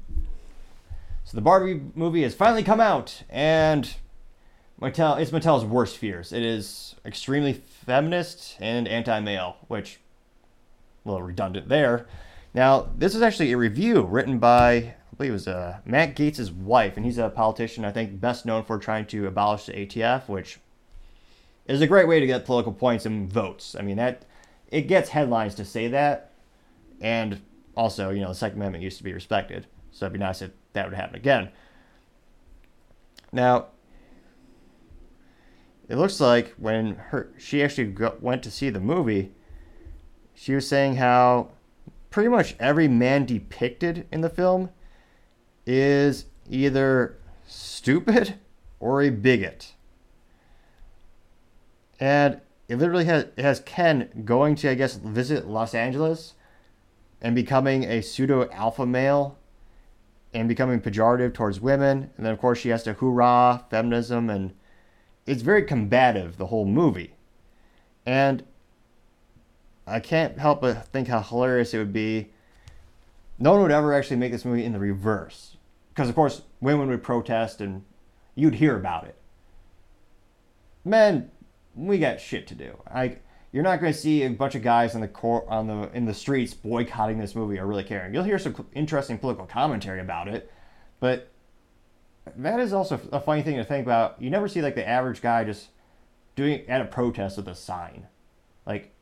So the Barbie movie has finally come out, and Mattel it's Mattel's worst fears. It is extremely feminist and anti-male, which a little redundant there. Now, this is actually a review written by I believe it was uh, Matt Gaetz' wife, and he's a politician I think best known for trying to abolish the ATF, which is a great way to get political points and votes. I mean that it gets headlines to say that, and also you know the Second Amendment used to be respected, so it'd be nice if that would happen again. Now, it looks like when her she actually go, went to see the movie, she was saying how pretty much every man depicted in the film is either stupid or a bigot. And it literally has it has Ken going to I guess visit Los Angeles and becoming a pseudo alpha male and becoming pejorative towards women. And then of course she has to hoorah feminism and it's very combative the whole movie. And I can't help but think how hilarious it would be. No one would ever actually make this movie in the reverse. Because, of course, women would protest and you'd hear about it. Men, we got shit to do. I, you're not going to see a bunch of guys in the court, on the in the streets boycotting this movie or really caring. You'll hear some interesting political commentary about it, but that is also a funny thing to think about. You never see like the average guy just doing at a protest with a sign. Like,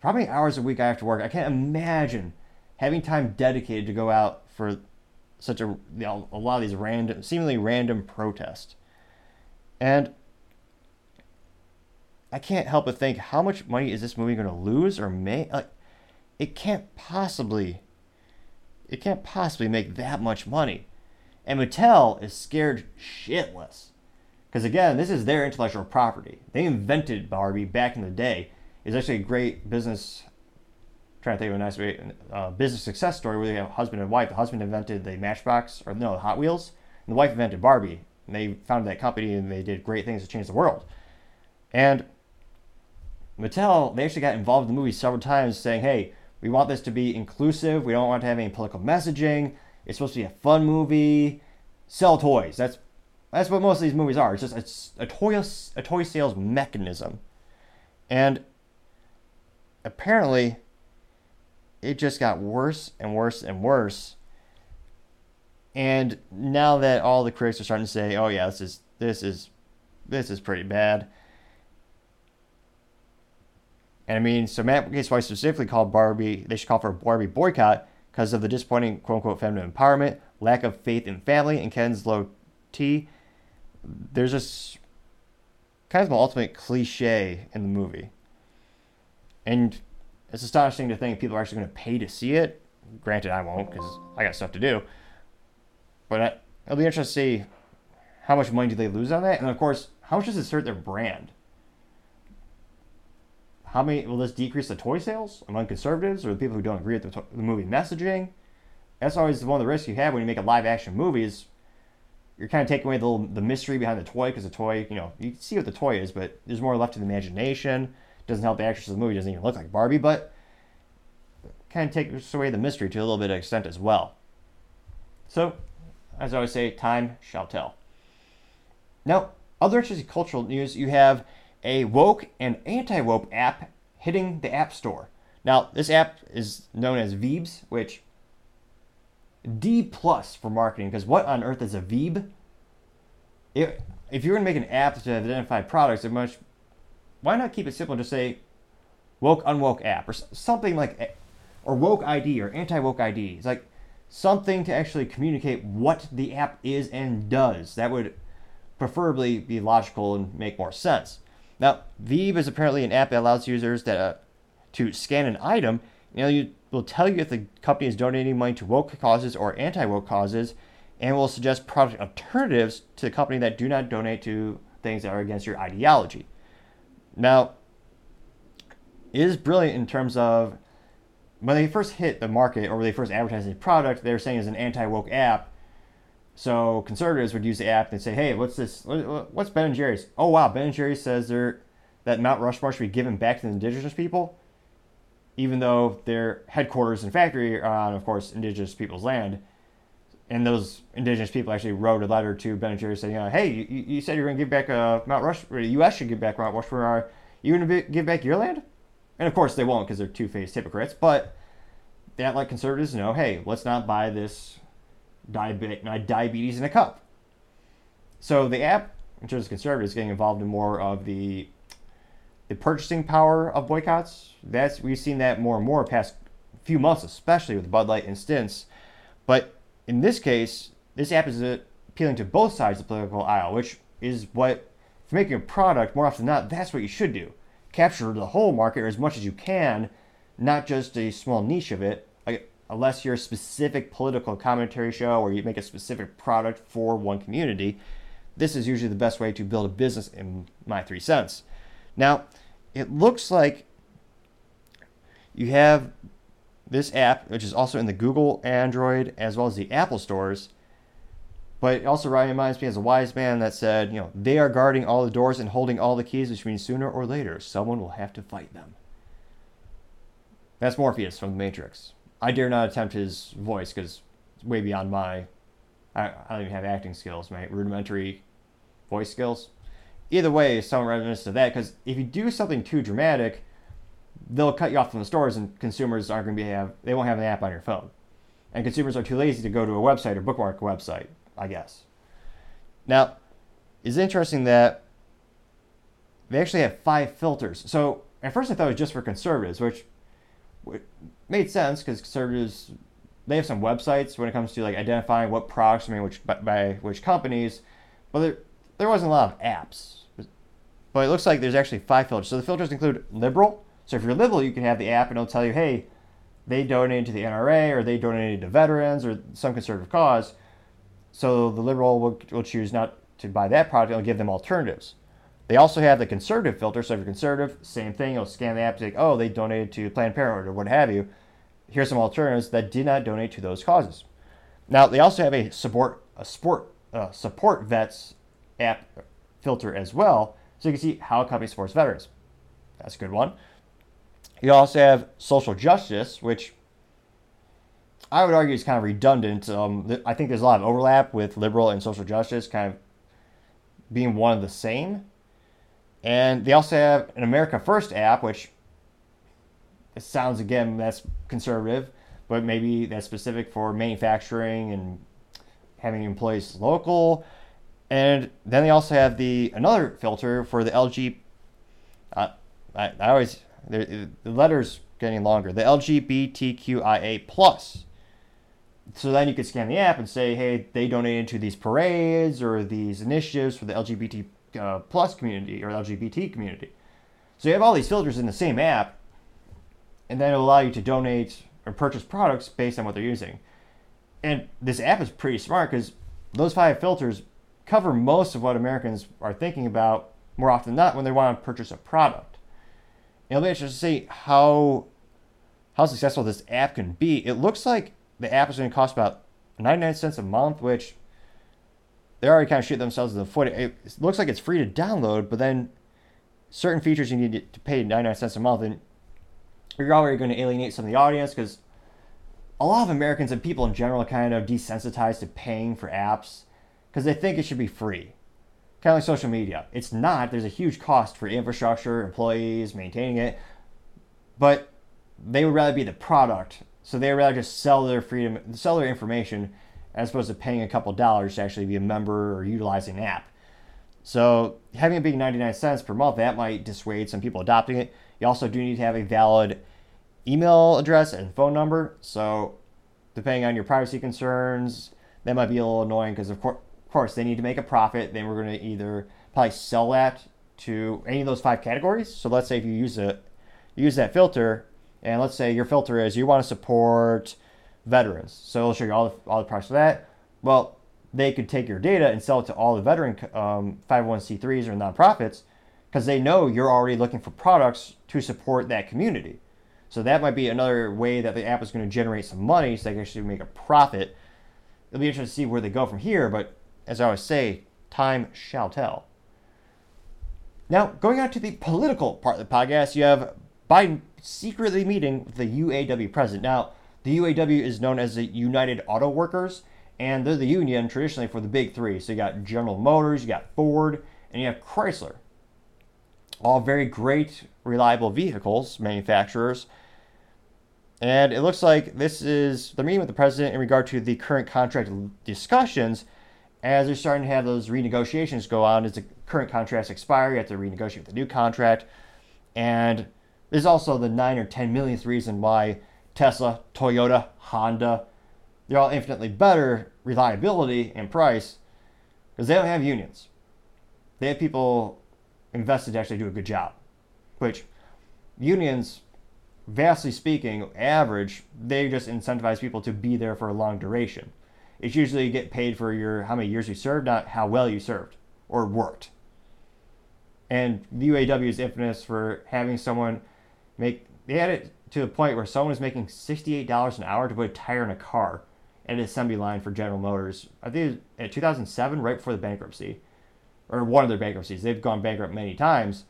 how many hours a week I have to work? I can't imagine having time dedicated to go out for such a you know, a lot of these random, seemingly random protests. And I can't help but think, how much money is this movie going to lose or make? Like, it can't possibly, it can't possibly make that much money. And Mattel is scared shitless. Because again, this is their intellectual property. They invented Barbie back in the day. It's actually a great business. trying to think of a nice way, uh, business success story where they have a husband and wife. The husband invented the Matchbox, or no, the Hot Wheels, and the wife invented Barbie. And they founded that company and they did great things to change the world. And Mattel, they actually got involved in the movie several times saying, hey, we want this to be inclusive. We don't want to have any political messaging. It's supposed to be a fun movie. Sell toys. That's that's what most of these movies are. It's just it's a toy a toy sales mechanism. And apparently it just got worse and worse and worse. And now that all the critics are starting to say, "Oh yeah, this is this is this is pretty bad." And I mean, so Matt Gaetz White specifically called Barbie, they should call for a Barbie boycott because of the disappointing quote unquote feminine empowerment, lack of faith in family, and Ken's low T. There's this kind of an ultimate cliche in the movie. And it's astonishing to think people are actually going to pay to see it. Granted, I won't because I got stuff to do. But it'll be interesting to see how much money do they lose on that, and of course, how much does it hurt their brand? How many will this decrease the toy sales among conservatives or the people who don't agree with the, to- the movie messaging? That's always one of the risks you have when you make a live action movie. Is you're kind of taking away the little, the mystery behind the toy because the toy, you know, you can see what the toy is, but there's more left to the imagination. Doesn't help the actress of the movie. Doesn't even look like Barbie, but kind of takes away the mystery to a little bit of extent as well. So, as I always say, time shall tell. Now, other interesting cultural news, you have a woke and anti-woke app hitting the App Store. Now, this app is known as Veebs, which D plus for marketing, because what on earth is a Veeb? If, if you're going to make an app to identify products, it much why not keep it simple and just say woke unwoke app or something like or woke ID or anti-woke ID. It's like something to actually communicate what the app is and does. That would preferably be logical and make more sense. Now, Veeb is apparently an app that allows users that uh, to scan an item. Know, you will tell you if the company is donating money to woke causes or anti-woke causes, and will suggest product alternatives to the company that do not donate to things that are against your ideology. Now, it is brilliant in terms of when they first hit the market or when they first advertised a product, they were saying it's an anti-woke app. So conservatives would use the app and say, "Hey, what's this? What's Ben and Jerry's? Oh wow, Ben and Jerry's says they're that Mount Rushmore should be given back to the indigenous people, even though their headquarters and factory are on, of course, indigenous people's land." And those indigenous people actually wrote a letter to Ben and Jerry's saying, uh, "Hey, you, you said you're going to give back uh, Mount Rush. Or the U.S. should give back Mount Rushmore. Are you going to give back your land?" And of course, they won't because they're two-faced hypocrites. But that let conservatives know, hey, let's not buy this diabe- diabetes in a cup. So the app, in terms of conservatives, getting involved in more of the the purchasing power of boycotts. That's we've seen that more and more past few months, especially with Bud Light and Stints. But in this case, this app is appealing to both sides of the political aisle, which is what if you're making a product more often than not, that's what you should do. Capture the whole market as much as you can, not just a small niche of it. Unless you're a specific political commentary show or you make a specific product for one community, this is usually the best way to build a business in my three cents. Now, it looks like you have this app, which is also in the Google, Android, as well as the Apple stores. But it also reminds me as a wise man that said, you know, they are guarding all the doors and holding all the keys, which means sooner or later someone will have to fight them. That's Morpheus from The Matrix. I dare not attempt his voice because it's way beyond my. I, I don't even have acting skills, my rudimentary voice skills. Either way, some reminiscent of that because if you do something too dramatic, they'll cut you off from the stores and consumers aren't going to be have they won't have an app on your phone, and consumers are too lazy to go to a website or bookmark a website. I guess. Now, it's interesting that they actually have five filters. So at first I thought it was just for conservatives, which, made sense because conservatives they have some websites when it comes to like identifying what products are made which by, by which companies, but there there wasn't a lot of apps. But it looks like there's actually five filters. So the filters include liberal. So if you're liberal, you can have the app and it'll tell you, hey, they donated to the NRA or they donated to veterans or some conservative cause. So the liberal will, will choose not to buy that product. It'll give them alternatives. They also have the conservative filter. So if you're conservative, same thing. You'll scan the app, say, oh, they donated to Planned Parenthood or what have you. Here's some alternatives that did not donate to those causes. Now they also have a support a sport uh, support vets app filter as well, so you can see how a company supports veterans. That's a good one. You also have social justice, which I would argue is kind of redundant. Um, I think there's a lot of overlap with liberal and social justice, kind of being one of the same. And they also have an America First app, which it sounds again that's conservative, but maybe that's specific for manufacturing and having employees local. And then they also have the another filter for the LG. Uh, I, I always the, letters getting longer. The LGBTQIA plus. So then you could scan the app and say, hey, they donated to these parades or these initiatives for the LGBT uh, plus community or LGBT community. So you have all these filters in the same app, and then it'll allow you to donate or purchase products based on what they're using. And this app is pretty smart because those five filters cover most of what Americans are thinking about more often than not when they want to purchase a product. It'll be interesting to see how how successful this app can be. It looks like the app is going to cost about 99 cents a month, which they're already kind of shooting themselves in the foot. It looks like it's free to download, but then certain features you need to pay 99 cents a month, and you're already going to alienate some of the audience because a lot of Americans and people in general kind of desensitized to paying for apps because they think it should be free. Kind of like social media. It's not. There's a huge cost for infrastructure, employees, maintaining it. But they would rather be the product. So they would rather just sell their freedom, sell their information, as opposed to paying a couple dollars to actually be a member or utilizing an app. So having it being 99 cents per month, that might dissuade some people adopting it. You also do need to have a valid email address and phone number. So depending on your privacy concerns, that might be a little annoying because of course, course they need to make a profit. Then we're going to either probably sell that to any of those five categories. So let's say if you use a use that filter, and let's say your filter is you want to support veterans. So it'll show you all the, all the products for that. Well, they could take your data and sell it to all the veteran um, 501c3s or nonprofits because they know you're already looking for products to support that community. So that might be another way that the app is going to generate some money so they can actually make a profit. It'll be interesting to see where they go from here, but as I always say, time shall tell. Now, going on to the political part of the podcast, you have Biden secretly meeting with the UAW president. Now, the UAW is known as the United Auto Workers, and they're the union traditionally for the big three. So you got General Motors, you got Ford, and you have Chrysler. All very great, reliable vehicles manufacturers. And it looks like this is the meeting with the president in regard to the current contract discussions as they're starting to have those renegotiations go on as the current contracts expire, you have to renegotiate with the new contract. And there's also the nine or ten millionth reason why Tesla, Toyota, Honda, they're all infinitely better reliability and price because they don't have unions. They have people invested to actually do a good job. Which unions, vastly speaking, average, they just incentivize people to be there for a long duration. It's usually you get paid for your how many years you served, not how well you served or worked. And the UAW is infamous for having someone make they had it to the point where someone was making $68 an hour to put a tire in a car at an assembly line for General Motors. I think in 2007, right before the bankruptcy, or one of their bankruptcies. They've gone bankrupt many times,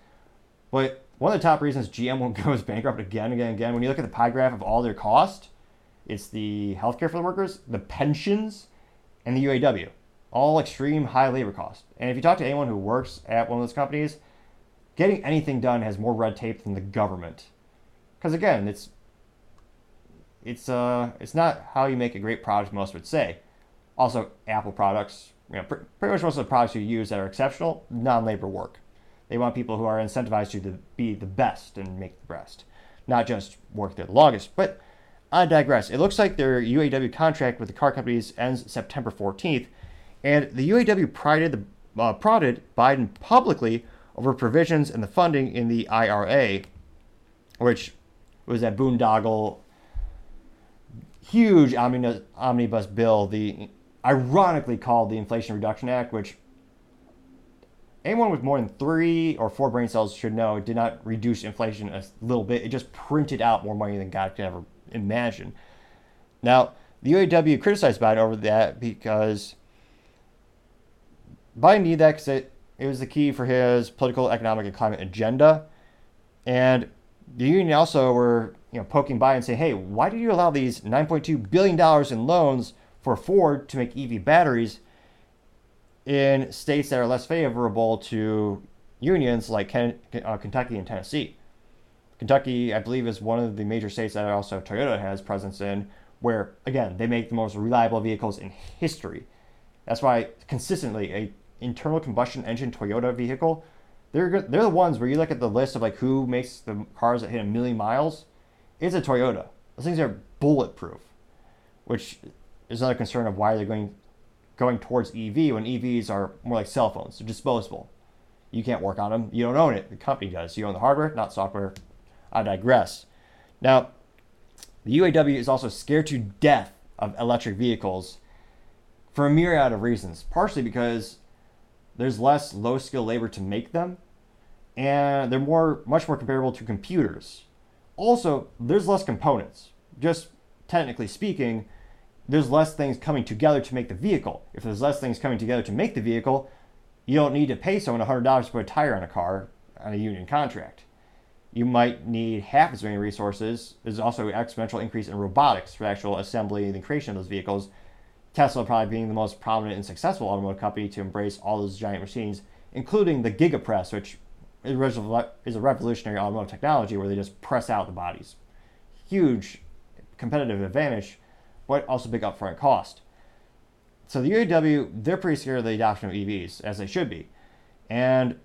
but one of the top reasons GM *laughs* goes bankrupt again, again, again. When you look at the pie graph of all their cost, it's the healthcare for the workers, the pensions, and the UAW. All extreme high labor costs. And if you talk to anyone who works at one of those companies, getting anything done has more red tape than the government. Because again, it's it's uh it's not how you make a great product most would say. Also, Apple products, you know, pr- pretty much most of the products you use that are exceptional, non-labor work. They want people who are incentivized to the, be the best and make the best, not just work there the longest. But I digress. It looks like their UAW contract with the car companies ends September 14th, and the UAW prided the, uh, prodded Biden publicly over provisions in the funding in the IRA, which was that boondoggle, huge omnibus, omnibus bill, the ironically called the Inflation Reduction Act, which anyone with more than three or four brain cells should know did not reduce inflation a little bit. It just printed out more money than God could ever imagine. Now, the UAW criticized Biden over that because Biden needed that because it, it was the key for his political, economic, and climate agenda. And the union also were you know poking Biden saying, hey, why did you allow these $9.2 billion in loans for Ford to make EV batteries in states that are less favorable to unions like Ken, uh, Kentucky and Tennessee? Kentucky, I believe, is one of the major states that also Toyota has presence in, where again they make the most reliable vehicles in history. That's why consistently a internal combustion engine Toyota vehicle, they're they're the ones where you look at the list of like who makes the cars that hit a million miles, it's a Toyota. Those things are bulletproof, which is another concern of why they're going going towards EV when EVs are more like cell phones, they're disposable. You can't work on them. You don't own it. The company does. You own the hardware, not software. I digress. Now, the UAW is also scared to death of electric vehicles for a myriad of reasons. Partially because there's less low skill labor to make them, and they're more much more comparable to computers. Also, there's less components. Just technically speaking, there's less things coming together to make the vehicle. If there's less things coming together to make the vehicle, you don't need to pay someone $100 to put a tire on a car on a union contract. You might need half as many resources. There's also an exponential increase in robotics for actual assembly and the creation of those vehicles. Tesla probably being the most prominent and successful automotive company to embrace all those giant machines, including the Gigapress, which is a revolutionary automotive technology where they just press out the bodies. Huge competitive advantage, but also big upfront cost. So the UAW, they're pretty scared of the adoption of EVs, as they should be. And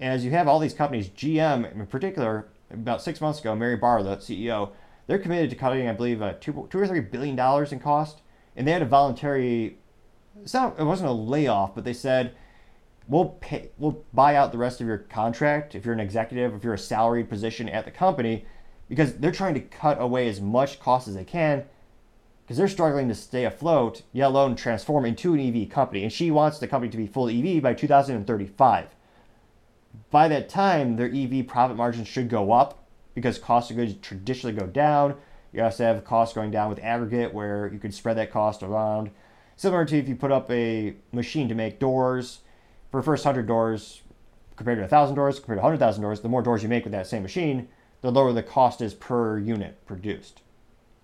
as you have all these companies, GM in particular, about six months ago, Mary Barra, the CEO, they're committed to cutting, I believe, uh, two, two or three billion dollars in cost, and they had a voluntary. Not, it wasn't a layoff, but they said, "We'll pay, we'll buy out the rest of your contract if you're an executive, if you're a salaried position at the company, because they're trying to cut away as much cost as they can." Because they're struggling to stay afloat, yet alone transform into an EV company. And she wants the company to be full EV by 2035 by that time, their EV profit margins should go up because cost of goods traditionally go down. You also have costs going down with aggregate where you can spread that cost around. Similar to if you put up a machine to make doors, for first 100 doors compared to 1,000 doors, compared to 100,000 doors, the more doors you make with that same machine, the lower the cost is per unit produced.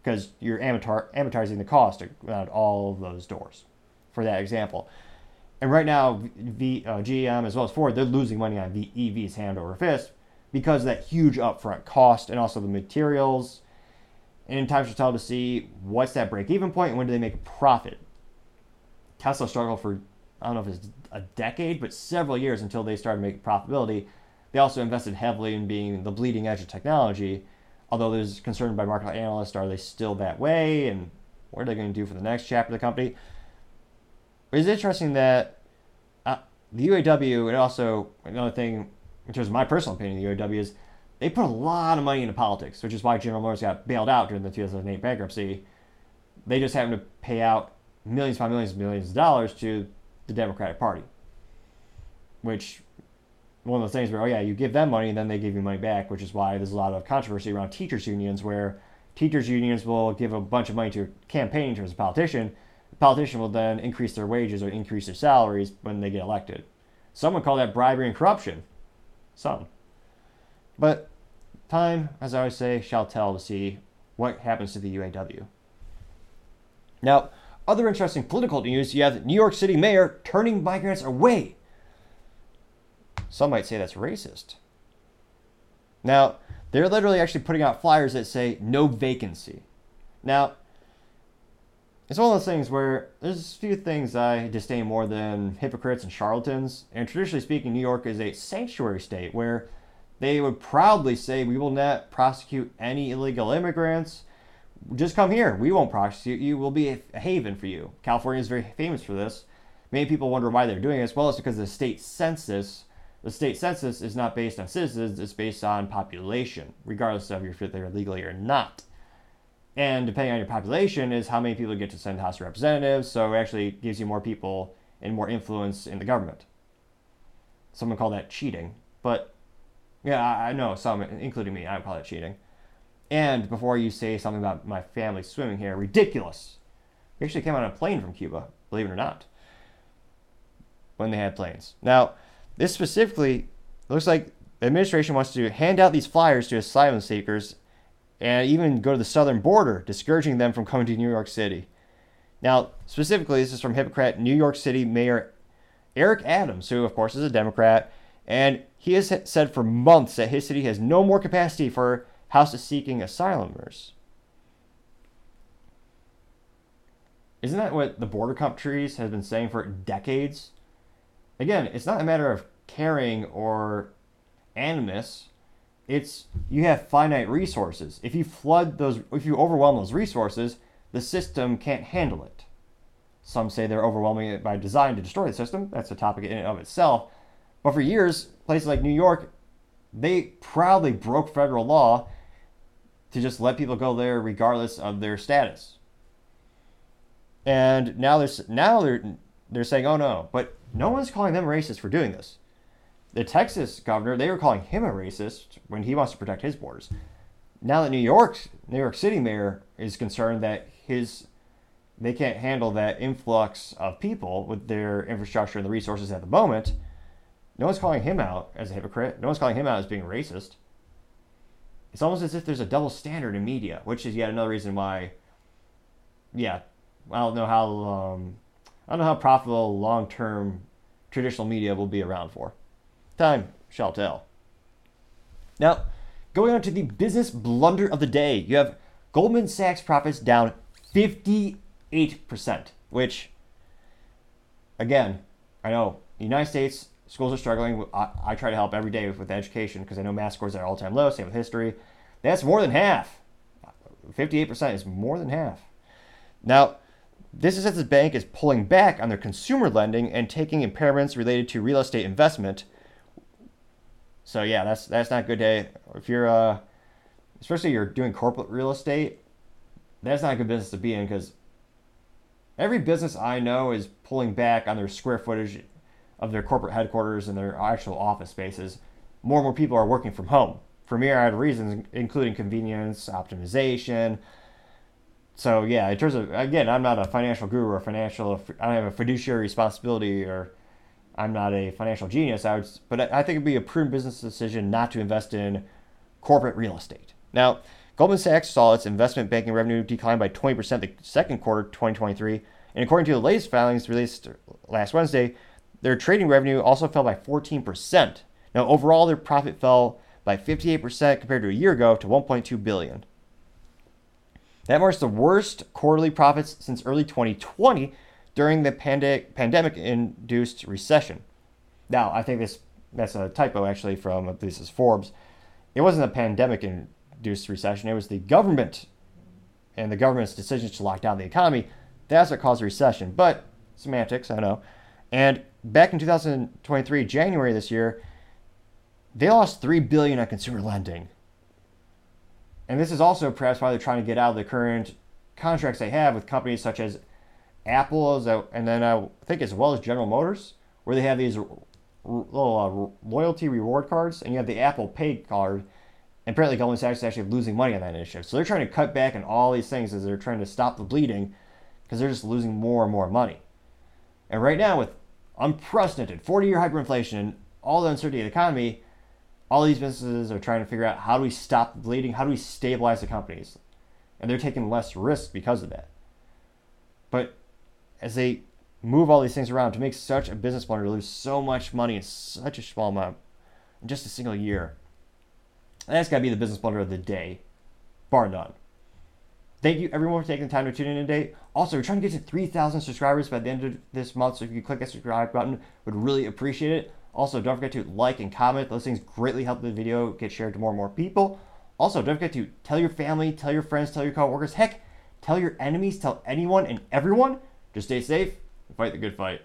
Because you're amortizing the cost around all of those doors, for that example. And right now, v, uh, GM as well as Ford, they're losing money on v, EVs hand over fist because of that huge upfront cost and also the materials. And times will tell to see what's that break even point and when do they make a profit. Tesla struggled for, I don't know if it's a decade, but several years until they started making profitability. They also invested heavily in being the bleeding edge of technology. Although there's concern by market analysts, are they still that way? And what are they going to do for the next chapter of the company? It's interesting that uh, the UAW, and also another thing, in terms of my personal opinion, the UAW is they put a lot of money into politics, which is why General Motors got bailed out during the 2008 bankruptcy. They just happened to pay out millions upon millions and millions of dollars to the Democratic Party, which one of those things where, oh yeah, you give them money and then they give you money back, which is why there's a lot of controversy around teachers' unions where teachers' unions will give a bunch of money to a campaign in terms of politician, politician will then increase their wages or increase their salaries when they get elected. Some would call that bribery and corruption. Some. But time, as I always say, shall tell to see what happens to the UAW. Now, other interesting political news you have New York City mayor turning migrants away. Some might say that's racist. Now, they're literally actually putting out flyers that say no vacancy. Now, it's one of those things where there's a few things I disdain more than hypocrites and charlatans. And traditionally speaking, New York is a sanctuary state where they would proudly say, We will not prosecute any illegal immigrants. Just come here. We won't prosecute you. We'll be a haven for you. California is very famous for this. Many people wonder why they're doing this. Well, it's because the state census, the state census is not based on citizens, it's based on population, regardless of if they're legally or not. And depending on your population is how many people get to send House of Representatives. So it actually gives you more people and more influence in the government. Someone called that cheating, but yeah, I I know some, including me, I would call that cheating. And before you say something about my family swimming here, ridiculous. We actually came on a plane from Cuba, believe it or not, when they had planes. Now, this specifically looks like the administration wants to hand out these flyers to asylum seekers and even go to the southern border, discouraging them from coming to New York City. Now, specifically, this is from hypocrite New York City Mayor Eric Adams, who, of course, is a Democrat, and he has said for months that his city has no more capacity for house seeking asylumers. Isn't that what the border countries have been saying for decades? Again, it's not a matter of caring or animus. It's you have finite resources. If you flood those, if you overwhelm those resources, the system can't handle it. Some say they're overwhelming it by design to destroy the system. That's a topic in and of itself. But for years, places like New York, they proudly broke federal law to just let people go there regardless of their status. And now they're now they're they're saying, "Oh no," but no one's calling them racist for doing this. The Texas governor, they were calling him a racist when he wants to protect his borders. Now that New York, New York City mayor is concerned that his they can't handle that influx of people with their infrastructure and the resources at the moment. No one's calling him out as a hypocrite. No one's calling him out as being racist. It's almost as if there's a double standard in media, which is yet another reason why. Yeah, I don't know how um, I don't know how profitable long-term traditional media will be around for. Time shall tell. Now, going on to the business blunder of the day, you have Goldman Sachs profits down 58%, which, again, I know the United States schools are struggling. I, I try to help every day with, with education because I know math scores are all time low, same with history. That's more than half. 58% is more than half. Now, this is as the bank is pulling back on their consumer lending and taking impairments related to real estate investment. So yeah, that's that's not a good day. If you're uh, especially you're doing corporate real estate, that's not a good business to be in because every business I know is pulling back on their square footage of their corporate headquarters and their actual office spaces. More and more people are working from home for myriad reasons, including convenience, optimization. So yeah, in terms of again, I'm not a financial guru or financial. I don't have a fiduciary responsibility or I'm not a financial genius. I would, but I think it'd be a prudent business decision not to invest in corporate real estate. Now, Goldman Sachs saw its investment banking revenue decline by 20% the second quarter 2023, and according to the latest filings released last Wednesday, their trading revenue also fell by 14%. Now, overall, their profit fell by 58% compared to a year ago to 1.2 billion. That marks the worst quarterly profits since early 2020 during the pande- pandemic-induced recession. Now, I think this that's a typo actually from this is Forbes. It wasn't a pandemic-induced recession; it was the government and the government's decisions to lock down the economy. That's what caused the recession. But semantics, I know. And back in 2023, January this year, they lost three billion on consumer lending. And this is also perhaps why they're trying to get out of the current contracts they have with companies such as Apple, as a, and then I think as well as General Motors, where they have these little uh, loyalty reward cards, and you have the Apple Pay card. And apparently, Goldman Sachs is actually losing money on that initiative. So they're trying to cut back on all these things as they're trying to stop the bleeding, because they're just losing more and more money. And right now, with unprecedented 40-year hyperinflation and all the uncertainty of the economy, all these businesses are trying to figure out how do we stop the bleeding, how do we stabilize the companies, and they're taking less risk because of that. But as they move all these things around to make such a business blunder, to lose so much money in such a small amount in just a single year, that's got to be the business blunder of the day, bar none. Thank you everyone for taking the time to tune in today. Also, we're trying to get to 3,000 subscribers by the end of this month, so if you click that subscribe button, would really appreciate it. Also, don't forget to like and comment. Those things greatly help the video get shared to more and more people. Also, don't forget to tell your family, tell your friends, tell your coworkers, heck, tell your enemies, tell anyone and everyone. Just stay safe and fight the good fight.